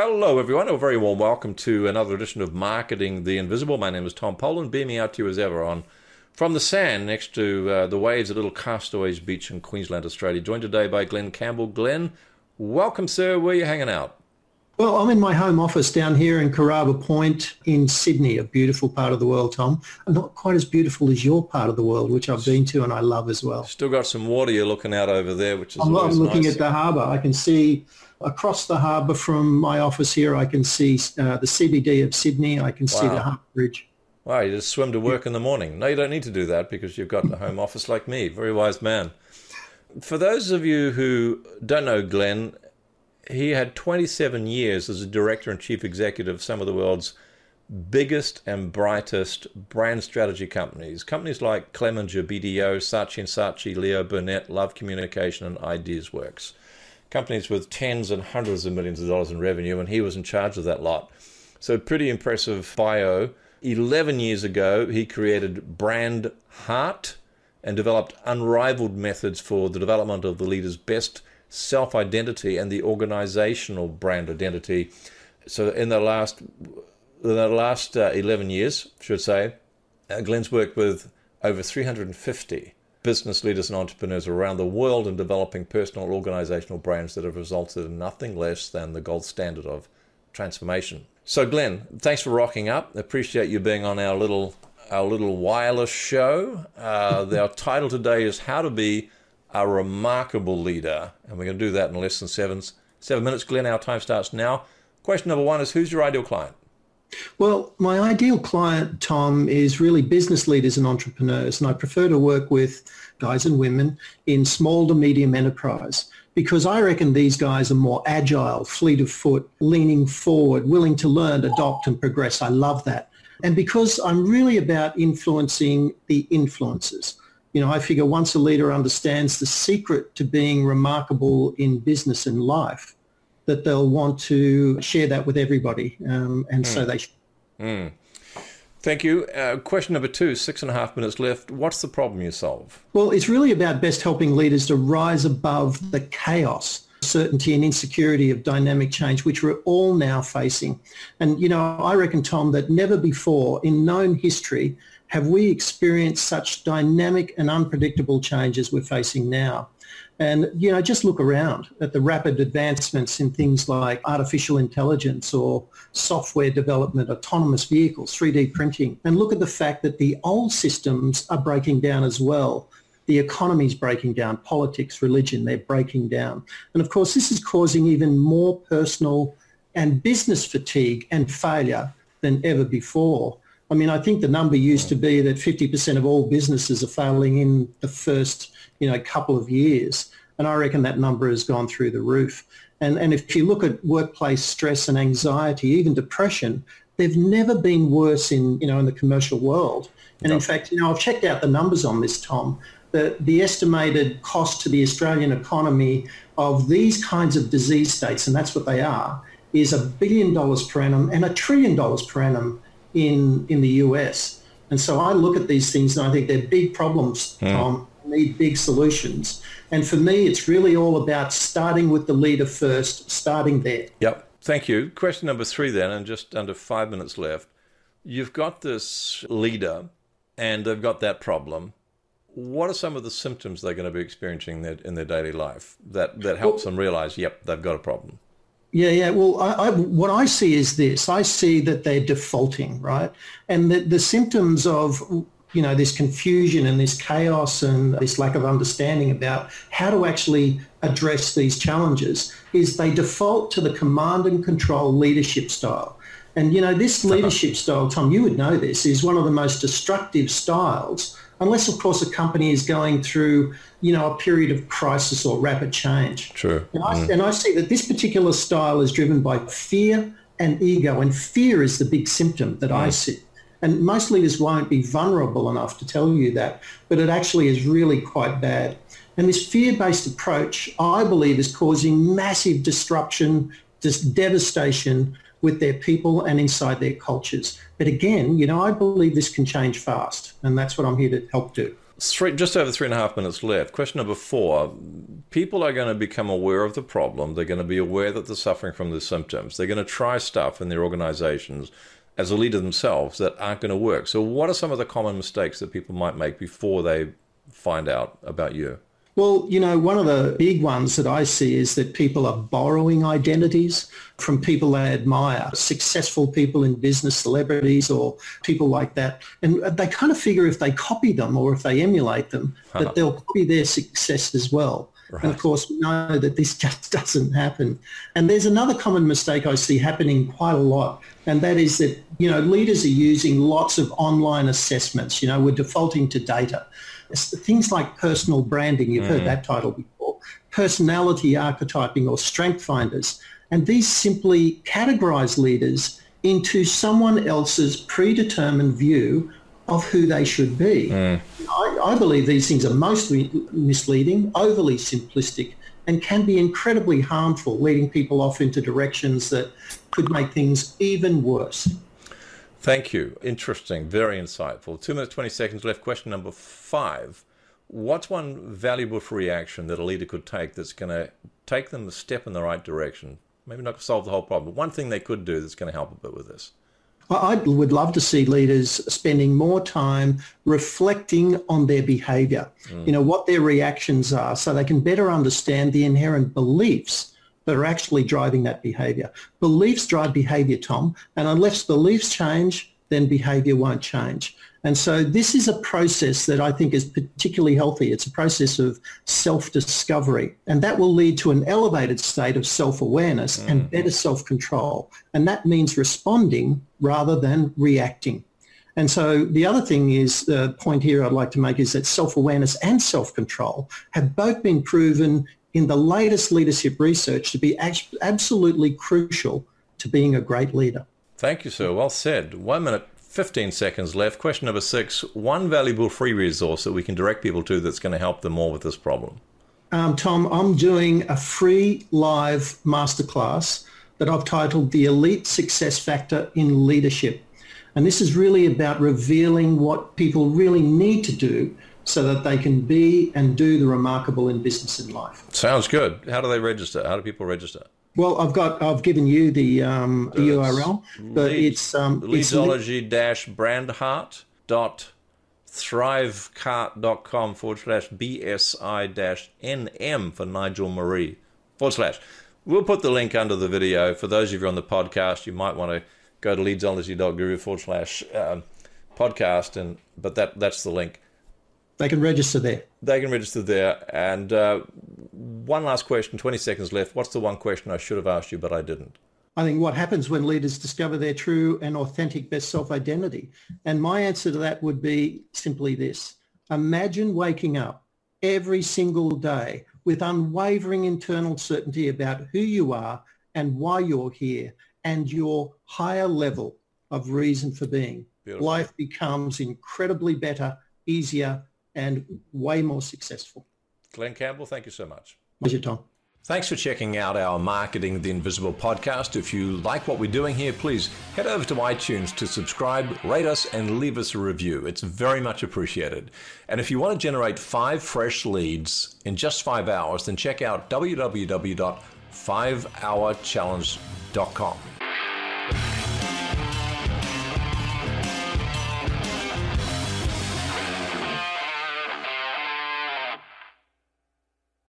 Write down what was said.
Hello, everyone. A very warm welcome to another edition of Marketing the Invisible. My name is Tom Poland, beaming out to you as ever on from the sand next to uh, the waves at Little Castaways Beach in Queensland, Australia. Joined today by Glen Campbell. Glen, welcome, sir. Where are you hanging out? Well, I'm in my home office down here in Kurraba Point in Sydney, a beautiful part of the world, Tom. Not quite as beautiful as your part of the world, which I've been to and I love as well. Still got some water you're looking out over there, which is I'm, I'm looking nice. at the harbour. I can see across the harbour from my office here. I can see uh, the CBD of Sydney. I can see the harbour bridge. Wow, you just swim to work in the morning. No, you don't need to do that because you've got a home office like me. Very wise man. For those of you who don't know Glenn, he had 27 years as a director and chief executive of some of the world's biggest and brightest brand strategy companies. Companies like Clemenger BBDO, Saatchi & Saatchi, Leo Burnett, Love Communication, and Ideas Works. Companies with tens and hundreds of millions of dollars in revenue, and he was in charge of that lot. So, pretty impressive bio. 11 years ago, he created Brand Heart and developed unrivaled methods for the development of the leader's best self identity and the organizational brand identity. So, in the last, in the last uh, 11 years, I should say, uh, Glenn's worked with over 350 business leaders and entrepreneurs around the world in developing personal organizational brands that have resulted in nothing less than the gold standard of transformation. So, Glenn, thanks for rocking up. Appreciate you being on our little our little wireless show. Uh, our title today is "How to Be a Remarkable Leader," and we're going to do that in less than seven seven minutes. Glenn, our time starts now. Question number one is: Who's your ideal client? Well, my ideal client, Tom, is really business leaders and entrepreneurs, and I prefer to work with guys and women in small to medium enterprise because I reckon these guys are more agile, fleet of foot, leaning forward, willing to learn, adopt and progress. I love that. And because I'm really about influencing the influencers. You know, I figure once a leader understands the secret to being remarkable in business and life, that they'll want to share that with everybody. Um, and so they should. Thank you. Uh, question number two, six and a half minutes left. What's the problem you solve? Well, it's really about best helping leaders to rise above the chaos, certainty and insecurity of dynamic change, which we're all now facing. And, you know, I reckon, Tom, that never before in known history have we experienced such dynamic and unpredictable changes we're facing now. And, you know, just look around at the rapid advancements in things like artificial intelligence or software development, autonomous vehicles, 3D printing, and look at the fact that the old systems are breaking down as well. The economy's breaking down, politics, religion, they're breaking down. And of course, this is causing even more personal and business fatigue and failure than ever before. I mean, I think the number used to be that 50% of all businesses are failing in the first, you know, couple of years. And I reckon that number has gone through the roof. And, and if you look at workplace stress and anxiety, even depression, they've never been worse in, you know, in the commercial world. And in fact, you know, I've checked out the numbers on this, Tom. The, the estimated cost to the Australian economy of these kinds of disease states, and that's what they are, is a billion dollars per annum and a trillion dollars per annum in, in the US. And so I look at these things and I think they're big problems, hmm. Tom, need big solutions. And for me, it's really all about starting with the leader first, starting there. Yep. Thank you. Question number three, then, and just under five minutes left. You've got this leader, and they've got that problem. What are some of the symptoms they're going to be experiencing in their, in their daily life that, that helps them realize, yep, they've got a problem? Yeah, yeah. Well, I, I, what I see is this. I see that they're defaulting, right? And the, the symptoms of, you know, this confusion and this chaos and this lack of understanding about how to actually address these challenges is they default to the command and control leadership style. And, you know, this uh-huh. leadership style, Tom, you would know this, is one of the most destructive styles, unless, of course, a company is going through, you know, a period of crisis or rapid change. True. And I, mm. and I see that this particular style is driven by fear and ego, and fear is the big symptom that I mm. see. And most leaders won't be vulnerable enough to tell you that, but it actually is really quite bad. And this fear-based approach, I believe, is causing massive disruption, just devastation with their people and inside their cultures. But again, you know, I believe this can change fast, and that's what I'm here to help do. Three, just over three and a half minutes left. Question number four. people are going to become aware of the problem. They're going to be aware that they're suffering from the symptoms. They're going to try stuff in their organizations as a leader themselves that aren't going to work. So, what are some of the common mistakes that people might make before they find out about you? Well, you know, one of the big ones that I see is that people are borrowing identities from people they admire, successful people in business, celebrities or people like that. And they kind of figure if they copy them or if they emulate them, that uh-huh. they'll copy their success as well. Right. And of course, we know that this just doesn't happen. And there's another common mistake I see happening quite a lot, and that is that, you know, leaders are using lots of online assessments. You know, we're defaulting to data things like personal branding, you've mm. heard that title before, personality archetyping or strength finders. And these simply categorize leaders into someone else's predetermined view of who they should be. Mm. I, I, believe these things are mostly misleading, overly simplistic, and can be incredibly harmful, leading people off into directions that could make things even worse. Thank you. Interesting. Very insightful. Two minutes, 20 seconds left. Question number five. What's one valuable free action that a leader could take that's going to take them a step in the right direction? Maybe not solve the whole problem, but one thing they could do that's going to help a bit with this. I would love to see leaders spending more time reflecting on their behavior, mm. you know, what their reactions are so they can better understand the inherent beliefs that are actually driving that behavior. Beliefs drive behavior, Tom, and unless beliefs change, then behavior won't change. And so this is a process that I think is particularly healthy. It's a process of self-discovery, and that will lead to an elevated state of self-awareness mm. and better self-control. And that means responding rather than reacting. And so the other thing is the point here I'd like to make is that self-awareness and self-control have both been proven in the latest leadership research to be absolutely crucial to being a great leader. Thank you, sir. Well said. One minute, 15 seconds left. Question number six One valuable free resource that we can direct people to that's going to help them more with this problem. Um, Tom, I'm doing a free live masterclass that I've titled The Elite Success Factor in Leadership. And this is really about revealing what people really need to do so that they can be and do the remarkable in business and life. Sounds good. How do they register? How do people register? Well, I've got I've given you the, um, the URL, but lead, it's um, brandheart dot thrivecart.com forward slash bsi dash nm for Nigel Marie forward slash. We'll put the link under the video. For those of you on the podcast, you might want to go to leadsology.guru forward slash um, podcast, and but that that's the link. They can register there. They can register there. And uh, one last question, 20 seconds left. What's the one question I should have asked you, but I didn't? I think what happens when leaders discover their true and authentic best self-identity. And my answer to that would be simply this. Imagine waking up every single day with unwavering internal certainty about who you are and why you're here and your higher level of reason for being. Beautiful. Life becomes incredibly better, easier, and way more successful. Glenn Campbell, thank you so much. Pleasure, Tom. Thanks for checking out our Marketing the Invisible podcast. If you like what we're doing here, please head over to iTunes to subscribe, rate us, and leave us a review. It's very much appreciated. And if you want to generate five fresh leads in just five hours, then check out www.5hourchallenge.com.